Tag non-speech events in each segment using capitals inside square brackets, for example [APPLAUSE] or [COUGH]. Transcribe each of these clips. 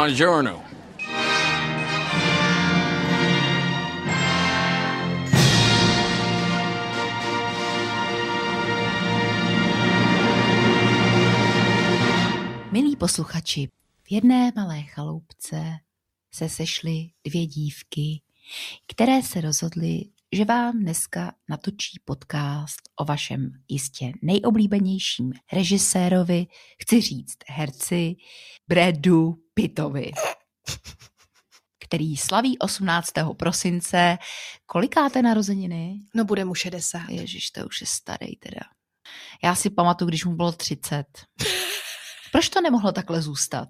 Buongiorno. Milí posluchači, v jedné malé chaloupce se sešly dvě dívky, které se rozhodly, že vám dneska natočí podcast o vašem jistě nejoblíbenějším režisérovi, chci říct herci, Bradu Pittovi, který slaví 18. prosince. Kolikáte narozeniny? No bude mu 60. Ježíš, to už je starý teda. Já si pamatuju, když mu bylo 30. Proč to nemohlo takhle zůstat?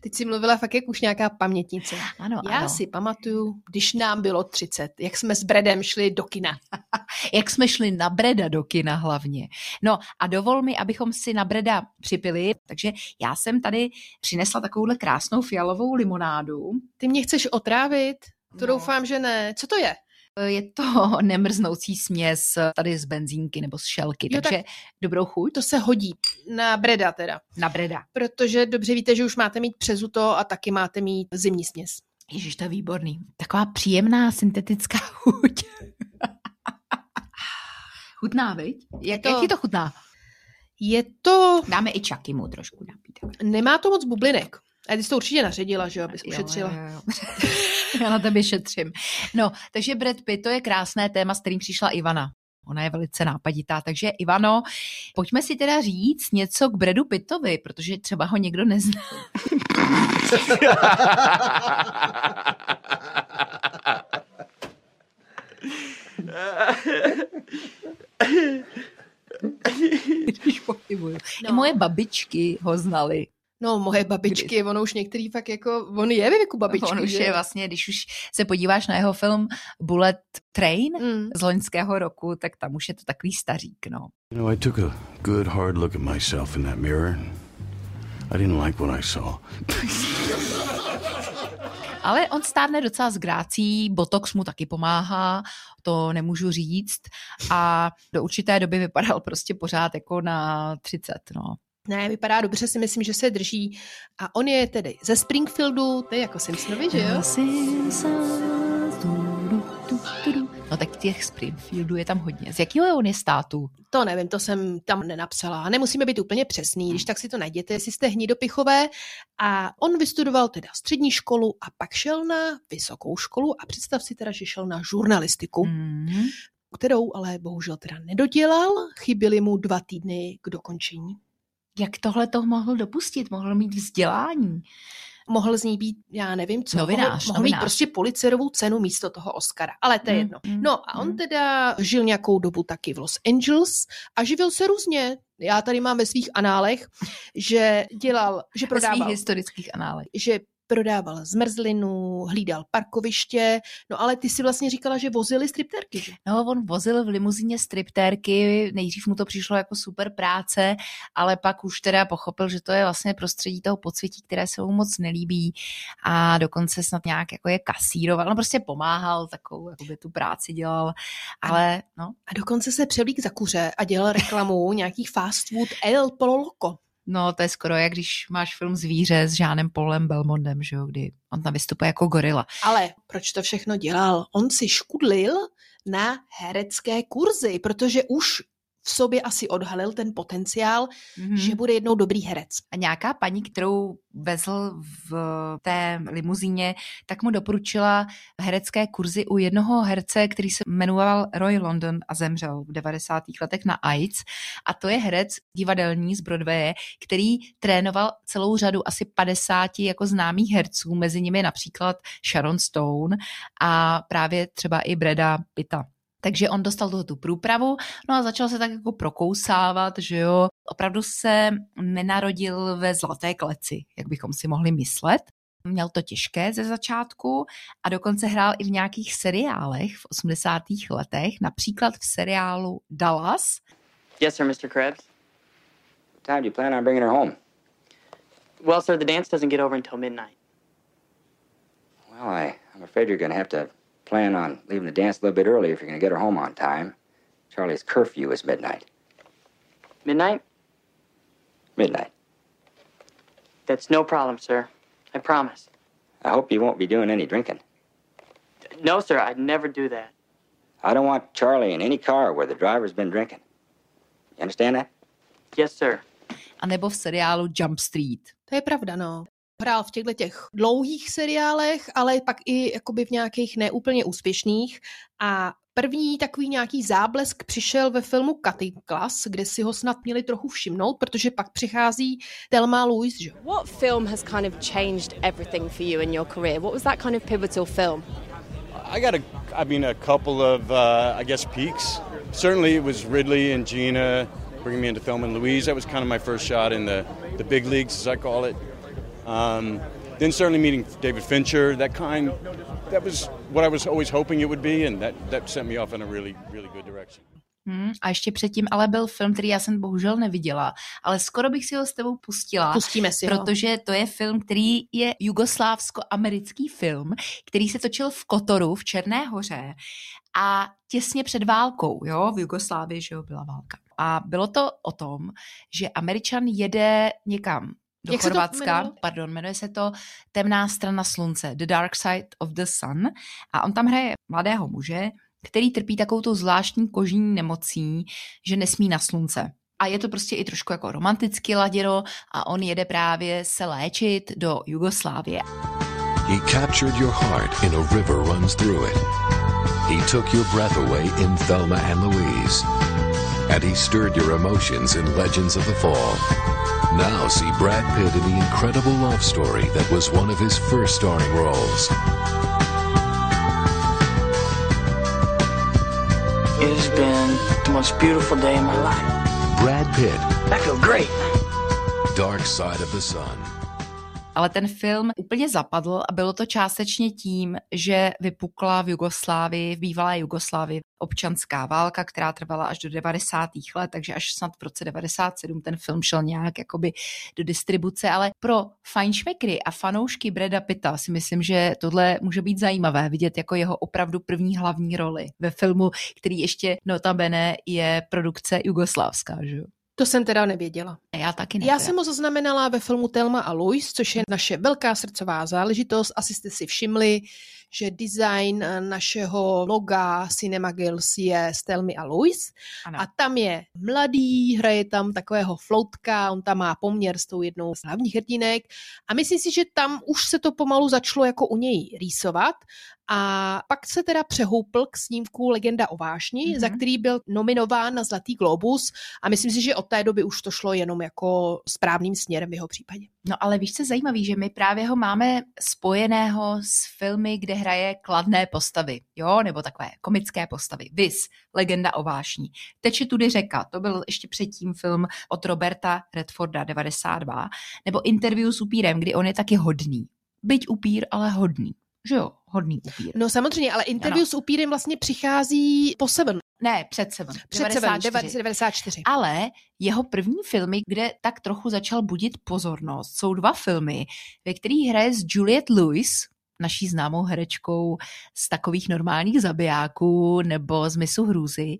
Teď si mluvila fakt jak už nějaká pamětnice. Ano, Já ano. si pamatuju, když nám bylo 30, jak jsme s Bredem šli do kina. [LAUGHS] Jak jsme šli na Breda do kina hlavně. No a dovol mi, abychom si na Breda připili, takže já jsem tady přinesla takovouhle krásnou fialovou limonádu. Ty mě chceš otrávit? To No. doufám, že ne. Co to je? Je to [LAUGHS] nemrznoucí směs tady z benzínky nebo z šelky, Jo, takže dobrou chuť To se hodí na Breda teda. na Breda. Protože dobře víte, že už máte mít přezuto a taky máte mít zimní směs. Ježiš, to je výborný. Taková příjemná syntetická [LAUGHS] chuť. chutná, viď? Jak, to- jak ti to chutná? Je to... Dáme i čaky mu trošku napít. Nemá to moc bublinek. A ty jsi to určitě naředila, že jo, abys ušetřila. Jo, jo, jo. [LAUGHS] Já na tebe šetřím. No, takže Brad Pitt, to je krásné téma, s kterým přišla Ivana. Ona je velice nápaditá. Takže Ivano, pojďme si teda říct něco k Bradu Pittovi, protože třeba ho někdo nezná. [LAUGHS] Když pochybuju. No. I moje babičky ho znali. No, moje babičky, ono už některý fakt jako, on je ve věku babičky, On už že? je vlastně, když už se podíváš na jeho film Bullet Train Mm. z loňského roku, tak tam už je to takový stařík, no. You know, I took a good hard look at myself in that mirror. I didn't like what I saw. [LAUGHS] Ale on stárne docela s grácí, botox mu taky pomáhá, to nemůžu říct. A do určité doby vypadal prostě pořád jako na 30, no. Ne, vypadá dobře, si myslím, že se drží. A on je tedy ze Springfieldu, to je jako Simpsonovi, že jo? No tak těch Springfieldů je tam hodně. Z jakého on je státu? To nevím, to jsem tam nenapsala. Nemusíme být úplně přesný, když tak si to najděte, jestli jste hnidopichové. A on vystudoval teda střední školu a pak šel na vysokou školu a představ si teda, že šel na žurnalistiku, Mm. kterou ale bohužel teda nedodělal. Chyběly mu dva týdny k dokončení. Jak tohle to mohl dopustit? Mohl mít vzdělání. Mohl z ní být, já nevím co, Novinář, mohl, mohl mít novinář. prostě policerovou cenu místo toho Oscara, ale to je Mm, jedno. mm, No a on mm. teda žil nějakou dobu taky v Los Angeles a živil se různě. Já tady mám ve svých análech, že dělal, že Ve svých prodával, historických análech. že prodával zmrzlinu, hlídal parkoviště, no ale ty si vlastně říkala, že vozili stripterky, že? No, on vozil v limuzině striptérky, nejdřív mu to přišlo jako super práce, ale pak už teda pochopil, že to je vlastně prostředí toho podsvětí, které se mu moc nelíbí. A dokonce snad nějak jako je kasíroval, no prostě pomáhal, takovou jakoby tu práci dělal, ale no, A dokonce se převlík za kuře a dělal reklamu [LAUGHS] nějakých fast food El Polo Loco. No to je skoro jak když máš film Zvíře s Žánem Polem Belmondem, že jo, kdy on tam vystupuje jako gorila. Ale proč to všechno dělal? On si škudlil na herecké kurzy, protože už v sobě asi odhalil ten potenciál, Mhm. že bude jednou dobrý herec. A nějaká paní, kterou vezl v té limuzíně, tak mu doporučila herecké kurzy u jednoho herce, který se jmenoval Roy London a zemřel v 90. letech na AIDS. A to je herec divadelní z Broadwaye, který trénoval celou řadu asi 50 jako známých herců, mezi nimi například Sharon Stone a právě třeba i Breda Pitta. Takže on dostal toho tu průpravu, no a začal se tak jako prokousávat, že jo. Opravdu se nenarodil ve zlaté kleci, jak bychom si mohli myslet. Měl to těžké ze začátku a dokonce hrál i v nějakých seriálech v 80. letech, například v seriálu Dallas. Yes, sir, Mr. Krebs. What time do you plan on bringing her home? Well, sir, the dance doesn't get over until midnight. Well, I, I'm afraid you're going to have to plan on leaving the dance a little bit early if you're going to get her home on time. Charlie's curfew is midnight. Midnight? Midnight. That's no problem, sir. I promise. I hope you won't be doing any drinking. No, sir, I'd never do that. I don't want Charlie in any car where the driver's been drinking. You understand that? Yes, sir. A nebo v seriálu Jump Street. To je pravda, no. Hrál v těchto těch dlouhých seriálech, ale pak i jakoby v nějakých neúplně úspěšných. A první takový nějaký záblesk přišel ve filmu Cutting Class, kde si ho snad měli trochu všimnout, protože pak přichází Thelma Louise, že? What film has kind of changed everything for you in your career? What was that kind of pivotal film? I got a, I mean, a couple of, uh, I guess, peaks. Certainly, it was Ridley and Gina bringing me into Thelma and Louise. That was kind of my first shot in the, the big leagues, as I call it. Um, then certainly meeting David Fincher, that kind, that was what I was always hoping it would be, and that, that sent me off in a really, really good direction. Hmm, a ještě předtím ale byl film, který já jsem bohužel neviděla, ale skoro bych si ho s tebou pustila. Pustíme si ho. Protože to je film, který je jugoslávsko-americký film, který se točil v Kotoru v Černé hoře a těsně před válkou, jo, v Jugoslávii, že jo, byla válka. A bylo to o tom, že Američan jede někam do Jak se to Chorvatska, pardon, jmenuje se to Temná strana slunce, The Dark Side of the Sun a on tam hraje mladého muže, který trpí takovou zvláštní kožní nemocí, že nesmí na slunce. A je to prostě i trošku jako romanticky laděno a on jede právě se léčit do Jugoslávie. He captured your heart in a river runs through it. He took your breath away in Thelma and Louise. And he stirred your emotions in Legends of the Fall. Now see Brad Pitt in the incredible love story that was one of his first starring roles. It has been the most beautiful day in my life. Brad Pitt, I feel great. Dark Side of the Sun. Ale ten film úplně zapadl a bylo to částečně tím, že vypukla v Jugoslávii, v bývalé Jugoslávii občanská válka, která trvala až do 90. let, takže až snad v roce 97 ten film šel nějak jakoby do distribuce, ale pro fajnšmekry a fanoušky Breda Pitta si myslím, že tohle může být zajímavé vidět jako jeho opravdu první hlavní roli ve filmu, který ještě notabene je produkce jugoslávská, že jo? To jsem teda nevěděla. Já taky ne. Já jsem ho zaznamenala ve filmu Telma a Louise, což je naše velká srdcová záležitost. Asi jste si všimli, že design eh, našeho loga Cinema Girls je z Telmy a Louise. Ano. A tam je mladý, hraje tam takového floutka, on tam má poměr s tou jednou z hlavních hrdinek. A myslím si, že tam už se to pomalu začalo jako u něj rýsovat. A pak se teda přehoupl k snímku Legenda o vášni, Mhm. mm-hmm. za který byl nominován na Zlatý globus a myslím si, že od té doby už to šlo jenom jako správným směrem v jeho případě. No ale víš, co zajímavý, že my právě ho máme spojeného s filmy, kde hraje kladné postavy, jo, nebo takové komické postavy. Vis, Legenda o vášní. Teče tudy řeka, to byl ještě předtím film od Roberta Redforda 92, nebo Interview s upírem, kdy on je taky hodný. Byť upír, ale hodný. Že jo, hodný upír. No samozřejmě, ale interview Ano. s upírem vlastně přichází po Seven. Ne, před Seven. Před Seven, 94. 94. Ale jeho první filmy, kde tak trochu začal budit pozornost, jsou dva filmy, ve kterých hraje s Juliette Lewis, naší známou herečkou z takových normálních zabijáků nebo z Misu hrůzy.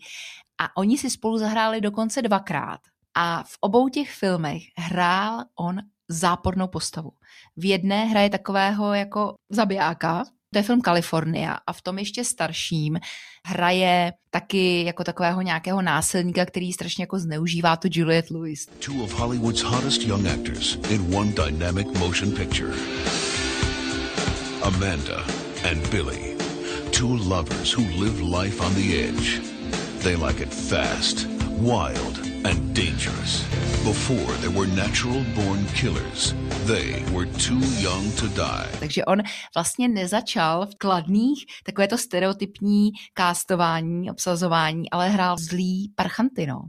A oni si spolu zahráli dokonce dvakrát. A v obou těch filmech hrál on zápornou postavu. V jedné hraje takového jako zabijáka, to je film Kalifornia a v tom ještě starším hraje taky jako takového nějakého násilníka, který strašně jako zneužívá tu Juliette Lewis. Two of Hollywood's hottest young actors in one dynamic motion picture. Amanda and Billy, two lovers who live life on the edge. They like it fast, wild, and dangerous. Before there were natural born killers, they were too young to die. Takže on vlastně nezačal v kladných, takové to stereotypní kástování, obsazování, ale hrál zlý parchanty, no.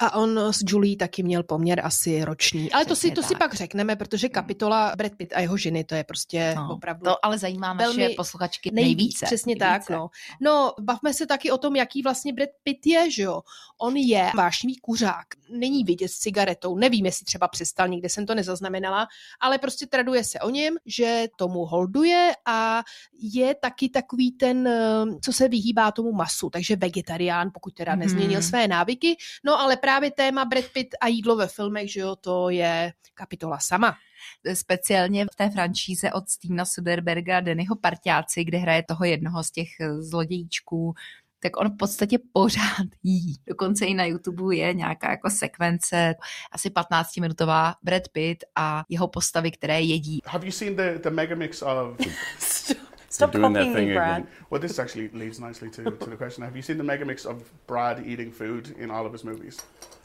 A on s Julie taky měl poměr asi roční. Ale to si, to si pak řekneme, protože kapitola Brad Pitt a jeho ženy, to je prostě no. opravdu To ale zajímá naše velmi posluchačky nejvíc, nejvíce. Přesně nejvíce. tak, no. No, bavme se taky o tom, jaký vlastně Brad Pitt je, že jo. On je vášnivý kuřák, není vidět s cigaretou, nevím, jestli třeba přestal, nikde jsem to nezaznamenala, ale prostě traduje se o něm, že tomu holduje a je taky takový ten, co se vyhýbá tomu masu, takže vegetarián, pokud teda Mhm. nezměnil své návyky, no ale právě právě téma Brad Pitt a jídlo ve filmech, že jo, to je kapitola sama. Speciálně v té franšíze od Stevena Soderberga Dennyho Parťáci, kde hraje toho jednoho z těch zlodějíčků, tak on v podstatě pořád jí. Dokonce i na YouTube je nějaká jako sekvence, asi 15-minutová Brad Pitt a jeho postavy, které jedí. Have you seen the, the megamix of... [LAUGHS] Stop doing that thing me, Brad. again. Well, this actually leads nicely to, to the question. Have you seen the mega mix of Brad eating food in all of his movies?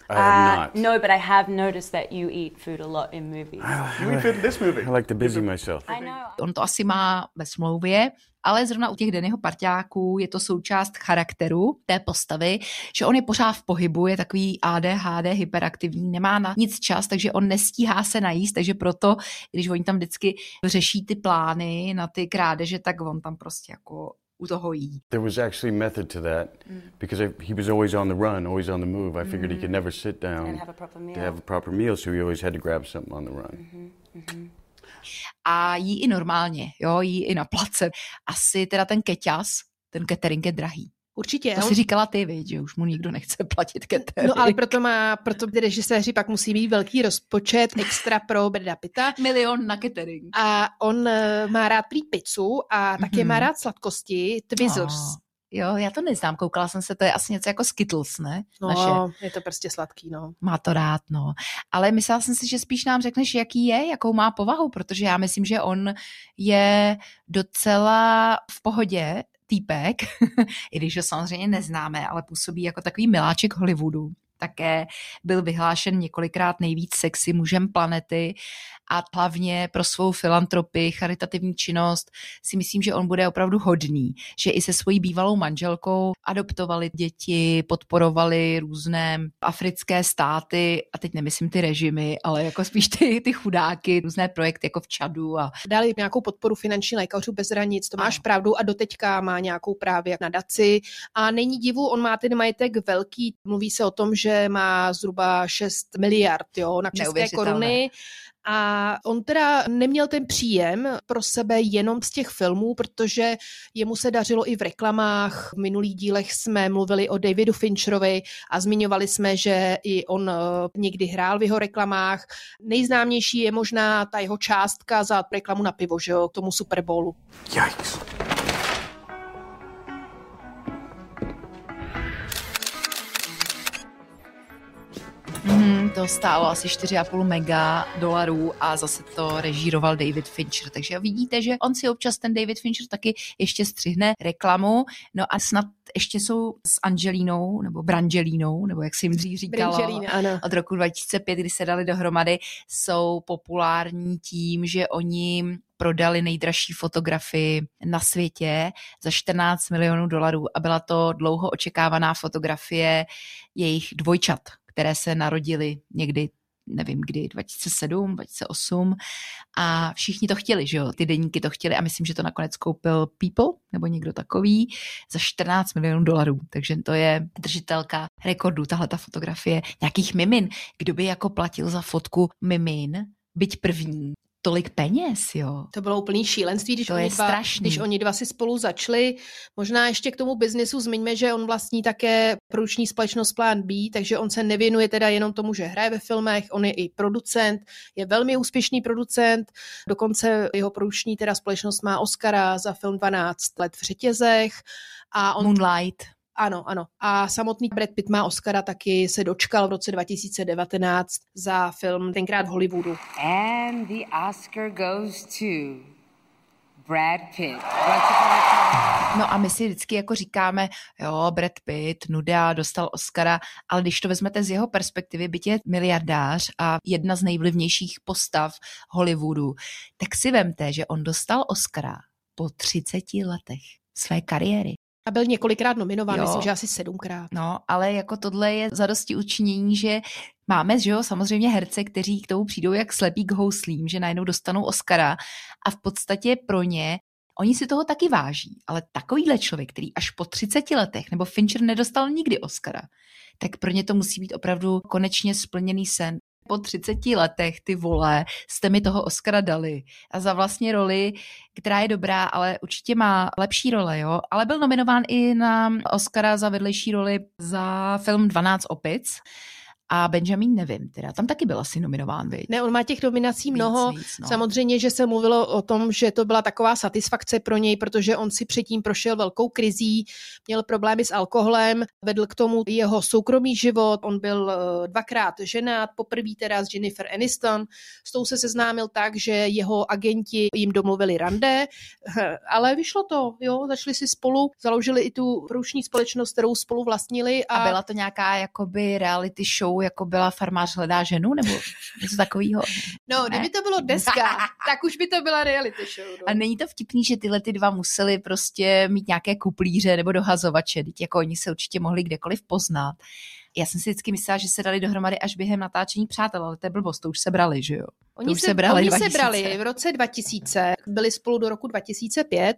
I have Uh, not. no, but I have noticed that you eat food a lot in movies. You eat food in this movie? I like to busy myself. I know. On to asi má ve smlouvě, ale zrovna u těch Dennyho parťáků je to součást charakteru té postavy, že on je pořád v pohybu, je takový ADHD, hyperaktivní, nemá na nic čas, takže on nestíhá se najíst, takže proto, když oni tam vždycky řeší ty plány na ty krádeže, tak on tam prostě jako u toho jí. There was actually method to that because I, he was always on the run, always on the move. I figured he could never sit down And have a proper meal. to have a proper meal, so he always had to grab something on the run. A jí i normálně, jo, jí i na place. Asi teda ten keťas, ten catering je drahý. Určitě. To si říkala ty, viď, že už mu nikdo nechce platit catering. No ale proto má, proto ty režiséři pak musí mít velký rozpočet extra pro Brada Pitta. [LAUGHS] milion na catering. A on eh, má rád prý pizzu a také Mhm. má rád sladkosti, Twizzlers. Oh, jo, já to neznám, koukala jsem se, to je asi něco jako Skittles, ne? No, Naše. je to prostě sladký, no. Má to rád, no. Ale myslela jsem si, že spíš nám řekneš, jaký je, jakou má povahu, protože já myslím, že on je docela v pohodě týpek, [LAUGHS] i když ho samozřejmě neznáme, ale působí jako takový miláček Hollywoodu. Také byl vyhlášen několikrát nejvíc sexy mužem planety a hlavně pro svou filantropii, charitativní činnost si myslím, že on bude opravdu hodný, že i se svojí bývalou manželkou adoptovali děti, podporovali různé africké státy, a teď nemyslím ty režimy, ale jako spíš ty, ty chudáky, různé projekty jako v Čadu a Dali nějakou podporu finanční lékařů bez hranic, to máš Ano. pravdu a doteďka má nějakou právě nadaci a není divu, on má ten majetek velký, mluví se o tom, že má zhruba 6 miliard jo, na české koruny a on teda neměl ten příjem pro sebe jenom z těch filmů, protože jemu se dařilo i v reklamách. V minulých dílech jsme mluvili o Davidu Fincherovi a zmiňovali jsme, že i on eh, někdy hrál v jeho reklamách. Nejznámější je možná ta jeho částka za reklamu na pivo, že jo, k tomu Super Bowlu. Yikes. To stálo asi 4,5 mega dolarů a zase to režíroval David Fincher. Takže vidíte, že on si občas ten David Fincher taky ještě střihne reklamu. No a snad ještě jsou s Angelínou, nebo Brangelínou, nebo jak si jim dřív říkala. Brangelina, ano. Od roku 2005, kdy se dali dohromady, jsou populární tím, že oni prodali nejdražší fotografii na světě za 14 milionů dolarů a byla to dlouho očekávaná fotografie jejich dvojčat, které se narodily někdy nevím kdy, 2007, 2008 a všichni to chtěli, že jo, ty deníky to chtěli a myslím, že to nakonec koupil People nebo někdo takový za 14 milionů dolarů, takže to je držitelka rekordu, tahle ta fotografie nějakých mimin. Kdo by jako platil za fotku mimin, byť první, tolik peněz, jo. To bylo úplný šílenství, když, To oni je dva, strašný. když oni dva si spolu začali. Možná ještě k tomu biznesu zmiňme, že on vlastní také produční společnost Plan B, takže on se nevěnuje teda jenom tomu, že hraje ve filmech, on je i producent, je velmi úspěšný producent, dokonce jeho produční teda společnost má Oscara za film 12 let v řetězech a on Moonlight. Ano, ano. A samotný Brad Pitt má Oscara taky se dočkal v roce 2019 za film tenkrát v Hollywoodu. And the Oscar goes to Brad Pitt. No a my si vždycky jako říkáme, jo, Brad Pitt, nuda, dostal Oscara, ale když to vezmete z jeho perspektivy, byť je miliardář a jedna z nejvlivnějších postav Hollywoodu, tak si vemte, že on dostal Oscara po 30 letech své kariéry. A byl několikrát nominován, Jo. myslím, že asi sedmkrát. No, ale jako tohle je zadosti učinění, že máme, že jo, samozřejmě herce, kteří k tomu přijdou jak slepí k houslím, že najednou dostanou Oscara a v podstatě pro ně Oni si toho taky váží, ale takovýhle člověk, který až po 30 letech, nebo Fincher nedostal nikdy Oscara, tak pro ně to musí být opravdu konečně splněný sen. Po 30 letech, ty vole, jste mi toho Oscara dali. A za vlastně roli, která je dobrá, ale určitě má lepší role, jo. Ale byl nominován i na Oscara za vedlejší roli za film 12 opic. A Benjamin nevím, teda tam taky byl asi nominován, viď? Ne, on má těch nominací Víc, mnoho. víc, no. Samozřejmě, že se mluvilo o tom, že to byla taková satisfakce pro něj, protože on si předtím prošel velkou krizí, měl problémy s alkoholem, vedl k tomu jeho soukromý život, on byl eh, dvakrát ženát, poprvé teda s Jennifer Aniston, s tou se seznámil tak, že jeho agenti jim domluvili rande, [LAUGHS] ale vyšlo to, jo, začali si spolu, založili i tu průční společnost, kterou spolu vlastnili a, A byla to nějaká jakoby reality show, jako byla Farmář hledá ženu, nebo něco takového? No, kdyby to bylo dneska, tak už by to byla reality show. No. A není to vtipný, že tyhle ty dva museli prostě mít nějaké kuplíře nebo dohazovače, teď jako oni se určitě mohli kdekoliv poznat. Já jsem si vždycky myslela, že se dali dohromady až během natáčení Přátel, ale to je blbost, to už se brali, že jo? Oni se, se brali oni 2000. se brali v roce 2000, byli spolu do roku 2005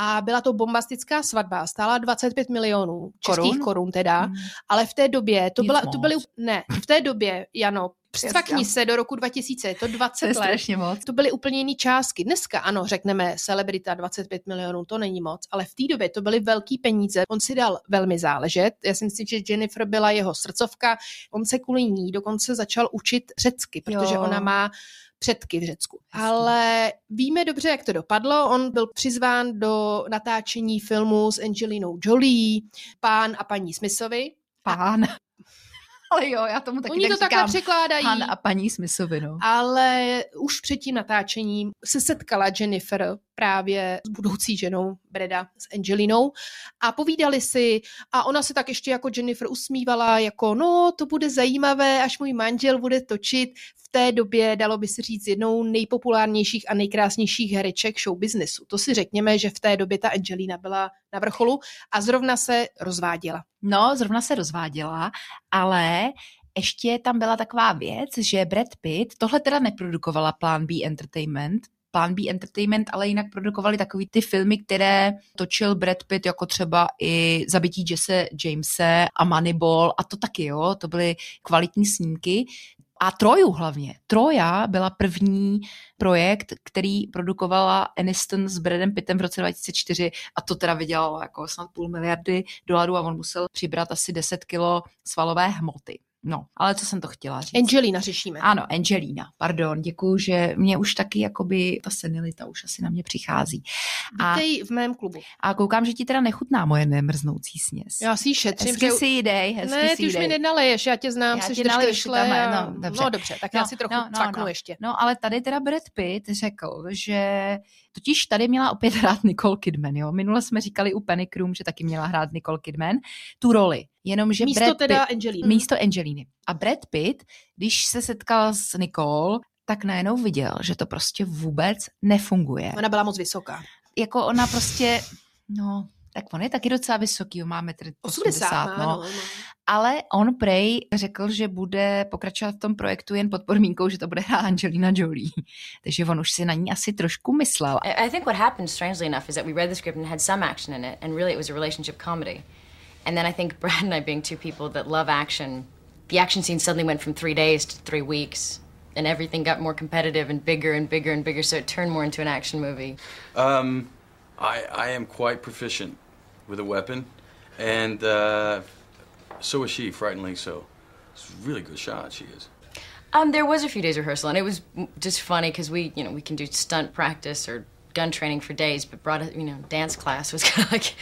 a byla to bombastická svatba, stála 25 milionů českých Korun? korun, teda, Mm. ale v té době, to, Nic byla, to moc. byly, ne, v té době, Jano, Jasně. se do roku 2000, je to 20 To je let. strašně moc. To byly úplně jiné částky. Dneska ano, řekneme celebrita 25 milionů, to není moc, ale v té době to byly velký peníze. On si dal velmi záležet. Já si myslím, že Jennifer byla jeho srdcovka. On se kvůli ní dokonce začal učit řecky, protože Jo. ona má předky v Řecku. Ale víme dobře, jak to dopadlo. On byl přizván do natáčení filmu s Angelinou Jolie, pán a paní Smithovi. Pán. [LAUGHS] Ale jo, já tomu taky Oni tak to takhle říkám. překládají. Han a paní Smithovi, no. Ale už před tím natáčením se setkala Jennifer právě s budoucí ženou Breda, s Angelinou a povídali si a ona se tak ještě jako Jennifer usmívala, jako no, to bude zajímavé, až můj manžel bude točit v té době, dalo by se říct, jednou nejpopulárnějších a nejkrásnějších hereček show businessu. To si řekněme, že v té době ta Angelina byla na vrcholu a zrovna se rozváděla. No, zrovna se rozváděla, ale ještě tam byla taková věc, že Brad Pitt, tohle teda neprodukovala Plan B Entertainment, Plan B Entertainment, ale jinak produkovali takový ty filmy, které točil Brad Pitt, jako třeba i Zabití Jesse Jamese a Moneyball a to taky, jo, to byly kvalitní snímky. A Troju hlavně. Troja byla první projekt, který produkovala Aniston s Bradem Pittem v roce 2004 a to teda vydělalo jako snad půl miliardy dolarů a on musel přibrat asi 10 kilo svalové hmoty. No, ale co jsem to chtěla říct? Angelina řešíme. Ano, Angelina, pardon, děkuju, že mě už taky jakoby ta senilita už asi na mě přichází. A, Vítej v mém klubu. a koukám, že ti teda nechutná moje nemrznoucí sněz. Já si ji šetřím. hezky že- si ji dej, hezky ne, si ty už dej. mi nenaleješ, já tě znám, Já jsi tam- a- no, dobře. no dobře, tak já si trochu no, no, no. ještě. No, ale tady teda Brad Pitt řekl, že totiž tady měla opět [LAUGHS] hrát Nicole Kidman, jo. Minule jsme říkali u Penny Krum, že taky měla hrát Nicole Kidman tu roli. Jenomže Místo Brad teda Pitt, Angeliny. Místo Angeliny. A Brad Pitt, když se setkal s Nicole, tak najednou viděl, že to prostě vůbec nefunguje. Ona byla moc vysoká. Jako ona prostě, no, tak on je taky docela vysoký, on má metr 80, 80, má, no. no. Ale on prej řekl, že bude pokračovat v tom projektu jen pod podmínkou, že to bude hrát Angelina Jolie. [LAUGHS] Takže on už si na ní asi trošku myslel. I I think what happened, strangely enough, is that we read the script and had some action in it, and really it was a relationship comedy. And then I think [LAUGHS] Brad and I, being two people that love action, the action scene suddenly went from three days to three weeks, and everything got more competitive and bigger and bigger and bigger, so it turned more into an action movie. Um, I, I am quite proficient with a weapon, and uh, so is she, frighteningly so. It's a really good shot, she is. Um, there was a few days rehearsal, and it was just funny because we, you know, we can do stunt practice or gun training for days, but brought a, you know, dance class was kind [LAUGHS] of like,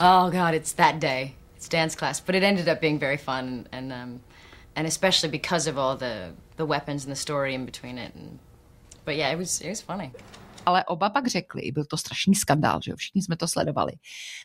oh god, it's that day, it's dance class. But it ended up being very fun, and um, and especially because of all the the weapons and the story in between it. And, but yeah, it was it was funny. Ale oba pak řekli, byl to strašný skandál, že jo, všichni jsme to sledovali.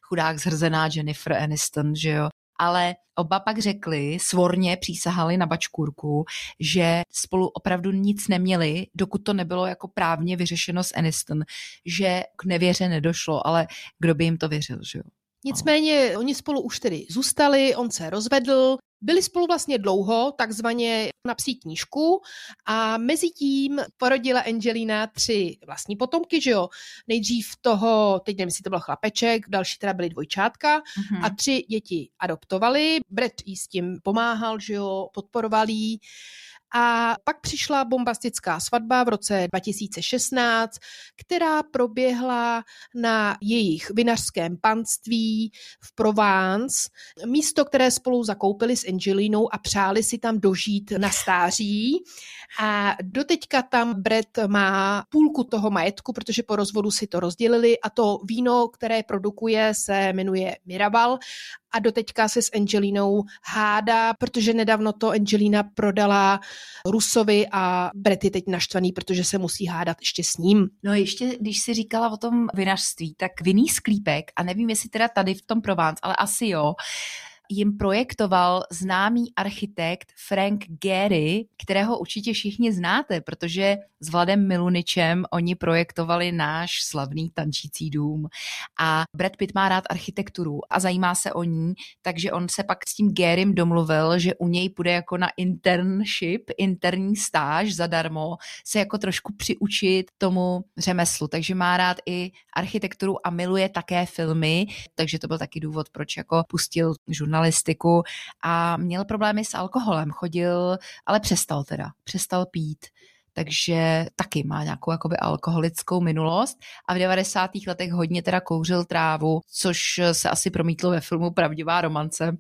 Chudák zhrzená Jennifer Aniston, že jo. Ale oba pak řekli, svorně přísahali na bačkůrku, že spolu opravdu nic neměli, dokud to nebylo jako právně vyřešeno s Aniston, že k nevěře nedošlo, ale kdo by jim to věřil, že jo. Nicméně oni spolu už tedy zůstali, on se rozvedl, byli spolu vlastně dlouho, takzvaně napsí knížku a mezi tím porodila Angelina tři vlastní potomky, že jo. Nejdřív toho, teď nevím, jestli to byl chlapeček, další teda byly dvojčátka Mhm. a tři děti adoptovali. Brett jí s tím pomáhal, že jo, podporoval jí. A pak přišla bombastická svatba v roce 2016, která proběhla na jejich vinařském panství v Provence, místo, které spolu zakoupili s Angelinou a přáli si tam dožít na stáří. A doteďka tam Brett má půlku toho majetku, protože po rozvodu si to rozdělili a to víno, které produkuje, se jmenuje Mirabal a doteďka se s Angelinou hádá, protože nedávno to Angelina prodala Rusovi a Brett je teď naštvaný, protože se musí hádat ještě s ním. No ještě, když si říkala o tom vinařství, tak vinný sklípek, a nevím, jestli teda tady v tom Provence, ale asi jo, jim projektoval známý architekt Frank Gehry, kterého určitě všichni znáte, protože s Vladem Miluničem oni projektovali náš slavný tančící dům. A Brad Pitt má rád architekturu a zajímá se o ní, takže on se pak s tím Gérym domluvil, že u něj půjde jako na internship, interní stáž zadarmo, se jako trošku přiučit tomu řemeslu. Takže má rád i architekturu a miluje také filmy, takže to byl taky důvod, proč jako pustil žurnalistiku a měl problémy s alkoholem, chodil, ale přestal teda, přestal pít takže taky má nějakou jakoby alkoholickou minulost a v 90. letech hodně teda kouřil trávu, což se asi promítlo ve filmu Pravdivá romance,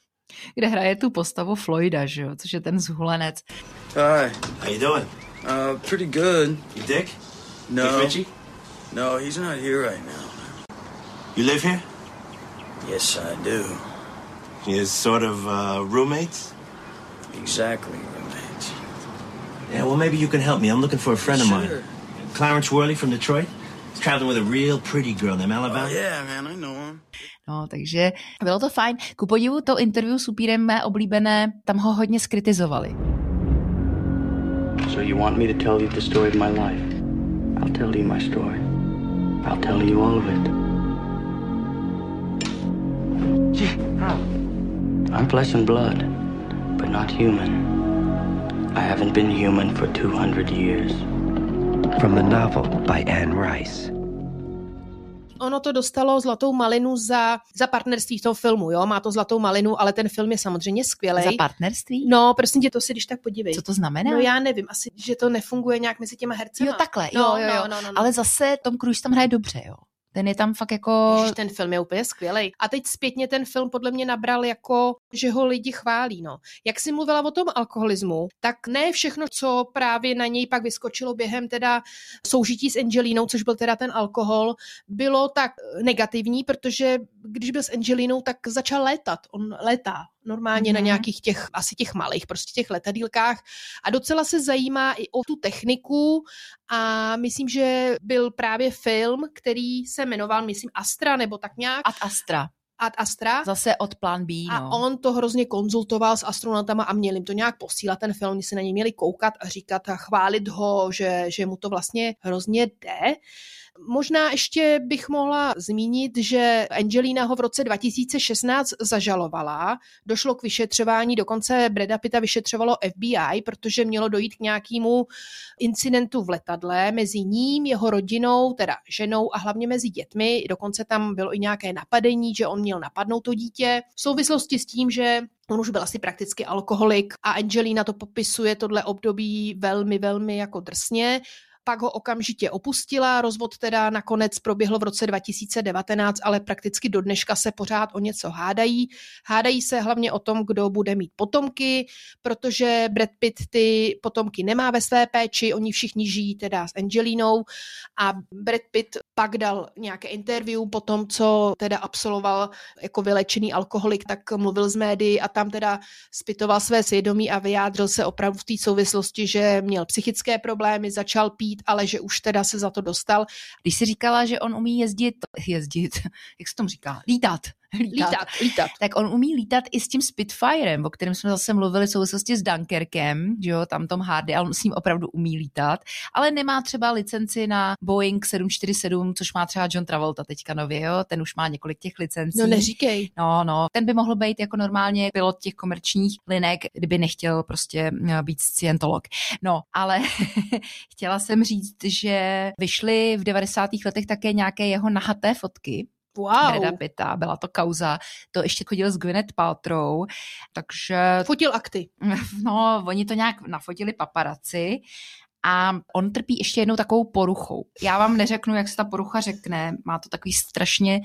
[LAUGHS] kde hraje tu postavu Floyda, že jo, což je ten zhulenec. Hi. How you doing? Uh, pretty good. You Dick? No. Dick Ritchie? No, he's not here right now. You live here? Yes, I do. You're sort of uh, roommates? Exactly, roommates. Yeah, well, maybe you can help me. I'm looking for a friend of mine. Sure. Clarence Worley from Detroit. He's traveling with a real pretty girl named Alabama. Oh, yeah, man, I know him. No, takže bylo to fajn. Ku podivu to interview s upírem mé oblíbené, tam ho hodně skritizovali. So you want me to tell you the story of my life? I'll tell you my story. I'll tell you all of it. I'm flesh and blood, but not human. I haven't been human for 200 years. From the novel by Anne Rice. Ono to dostalo zlatou malinu za, za partnerství v tom filmu, jo, má to zlatou malinu, ale ten film je samozřejmě skvělý. Za partnerství? No, prosím tě, to si když tak podívej. Co to znamená? No já nevím, asi, že to nefunguje nějak mezi těma hercema. Jo, takhle, no, jo, jo, jo. No, no, no, no. Ale zase Tom Cruise tam hraje dobře, jo. Ten je tam fakt jako... Ježiš, ten film je úplně skvělý. A teď zpětně ten film podle mě nabral jako, že ho lidi chválí. No. Jak jsi mluvila o tom alkoholismu, tak ne všechno, co právě na něj pak vyskočilo během teda soužití s Angelínou, což byl teda ten alkohol, bylo tak negativní, protože když byl s Angelínou, tak začal létat. On létá normálně mm-hmm. na nějakých těch, asi těch malých, prostě těch letadílkách a docela se zajímá i o tu techniku a myslím, že byl právě film, který se jmenoval, myslím, Astra nebo tak nějak. Ad Astra. Ad Astra. Zase od plán B, no. A on to hrozně konzultoval s astronautama a měli jim to nějak posílat, ten film, se na něj měli koukat a říkat a chválit ho, že, že mu to vlastně hrozně jde. Možná ještě bych mohla zmínit, že Angelina ho v roce 2016 zažalovala. Došlo k vyšetřování, dokonce Breda Pitta vyšetřovalo FBI, protože mělo dojít k nějakému incidentu v letadle mezi ním, jeho rodinou, teda ženou a hlavně mezi dětmi. Dokonce tam bylo i nějaké napadení, že on měl napadnout to dítě. V souvislosti s tím, že On už byl asi prakticky alkoholik a Angelina to popisuje tohle období velmi, velmi jako drsně pak ho okamžitě opustila. Rozvod teda nakonec proběhl v roce 2019, ale prakticky do dneška se pořád o něco hádají. Hádají se hlavně o tom, kdo bude mít potomky, protože Brad Pitt ty potomky nemá ve své péči, oni všichni žijí teda s Angelinou a Brad Pitt pak dal nějaké interview po tom, co teda absolvoval jako vylečený alkoholik, tak mluvil z médií a tam teda spytoval své svědomí a vyjádřil se opravdu v té souvislosti, že měl psychické problémy, začal pít, ale že už teda se za to dostal. Když si říkala, že on umí jezdit, jezdit, [LAUGHS] jak se tomu říká, lítat, [LAUGHS] lítat, lítat, lítat. Tak on umí lítat i s tím Spitfirem, o kterém jsme zase mluvili v souvislosti s Dunkerkem, že jo, tam Tom Hardy, ale on s ním opravdu umí lítat, ale nemá třeba licenci na Boeing 747, což má třeba John Travolta teďka nově, jo, ten už má několik těch licencí. No neříkej. No, no, ten by mohl být jako normálně pilot těch komerčních linek, kdyby nechtěl prostě eh, být scientolog. No, ale [LAUGHS] chtěla jsem říct, že vyšly v 90. letech také nějaké jeho nahaté fotky, Wow. Breda Pitta, byla to kauza. To ještě chodil s Gwyneth Paltrow, takže... Fotil akty. [LAUGHS] No, oni to nějak nafotili paparaci a on trpí ještě jednou takovou poruchou. Já vám neřeknu, jak se ta porucha řekne, má to takový strašně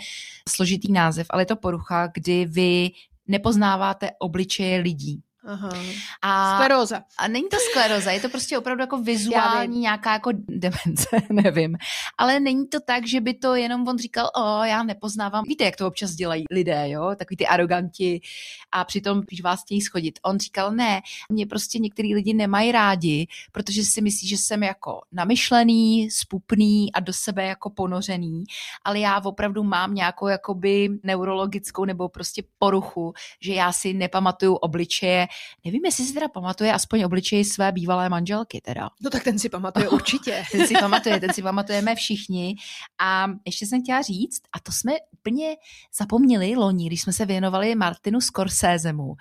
složitý název, ale je to porucha, kdy vy nepoznáváte obličeje lidí. Aha. A, Skleróza. A není to skleróza, je to prostě opravdu jako vizuální nějaká jako [LAUGHS] demence, nevím. Ale není to tak, že by to jenom on říkal, o, já nepoznávám. Víte, jak to občas dělají lidé, jo? Takový ty aroganti a přitom, když vás chtějí schodit. On říkal, ne, mě prostě některý lidi nemají rádi, protože si myslí, že jsem jako namyšlený, spupný a do sebe jako ponořený, ale já opravdu mám nějakou jakoby neurologickou nebo prostě poruchu, že já si nepamatuju obličeje Nevím, jestli si teda pamatuje aspoň obličej své bývalé manželky teda. No tak ten si pamatuje [LAUGHS] určitě. ten si pamatuje, ten si pamatujeme všichni. A ještě jsem chtěla říct, a to jsme úplně zapomněli loni, když jsme se věnovali Martinu Scorsesemu,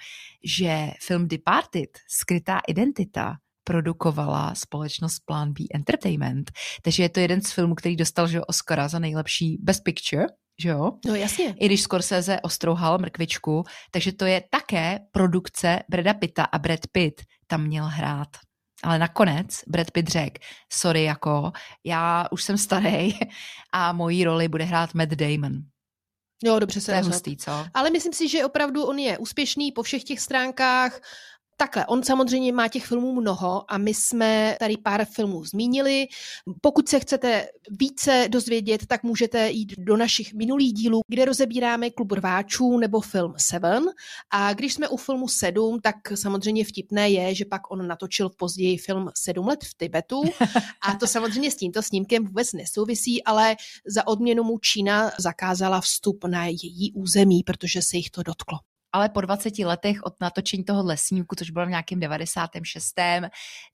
že film Departed, Skrytá identita, produkovala společnost Plan B Entertainment. Takže je to jeden z filmů, který dostal že Oscara za nejlepší Best Picture že jo? No jasně. I když Scorsese ostrouhal mrkvičku, takže to je také produkce Breda Pitta a Brad Pitt tam měl hrát. Ale nakonec Brad Pitt řekl, sorry jako, já už jsem starý a mojí roli bude hrát Matt Damon. Jo, dobře se To je hustý, co? Ale myslím si, že opravdu on je úspěšný po všech těch stránkách. Takhle, on samozřejmě má těch filmů mnoho a my jsme tady pár filmů zmínili. Pokud se chcete více dozvědět, tak můžete jít do našich minulých dílů, kde rozebíráme Klub rváčů nebo film Seven. A když jsme u filmu Sedm, tak samozřejmě vtipné je, že pak on natočil později film Sedm let v Tibetu. A to samozřejmě s tímto snímkem vůbec nesouvisí, ale za odměnu mu Čína zakázala vstup na její území, protože se jich to dotklo ale po 20 letech od natočení toho lesníku, což bylo v nějakém 96.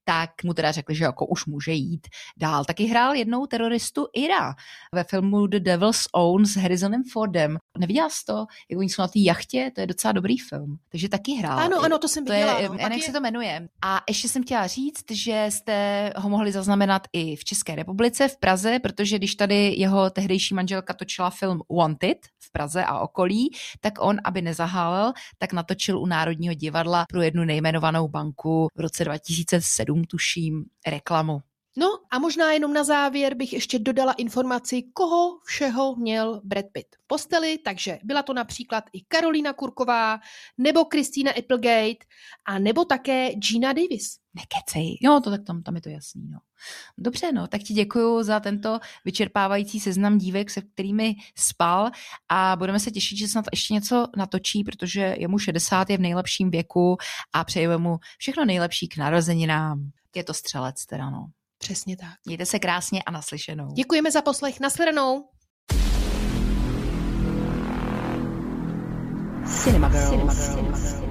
tak mu teda řekli, že jako už může jít dál. Taky hrál jednou teroristu Ira ve filmu The Devil's Own s Harrisonem Fordem. Neviděla jsi to? Jak oni jsou na té jachtě, to je docela dobrý film. Takže taky hrál. Ano, ano, to jsem to viděla. Je, no. jak je... se to jmenuje. A ještě jsem chtěla říct, že jste ho mohli zaznamenat i v České republice, v Praze, protože když tady jeho tehdejší manželka točila film Wanted v Praze a okolí, tak on, aby nezahálel, tak natočil u Národního divadla pro jednu nejmenovanou banku v roce 2007, tuším, reklamu. No a možná jenom na závěr bych ještě dodala informaci, koho všeho měl Brad Pitt v posteli, takže byla to například i Karolina Kurková, nebo Kristýna Applegate, a nebo také Gina Davis. Nekecej. Jo, to tak tam, tam je to jasný. No. Dobře, no, tak ti děkuji za tento vyčerpávající seznam dívek, se kterými spal a budeme se těšit, že snad ještě něco natočí, protože je mu 60, je v nejlepším věku a přejeme mu všechno nejlepší k narozeninám. Je to střelec teda, no. Přesně tak. Mějte se krásně a naslyšenou. Děkujeme za poslech. Nasledanou. Cinema Girls. Cinema Girls.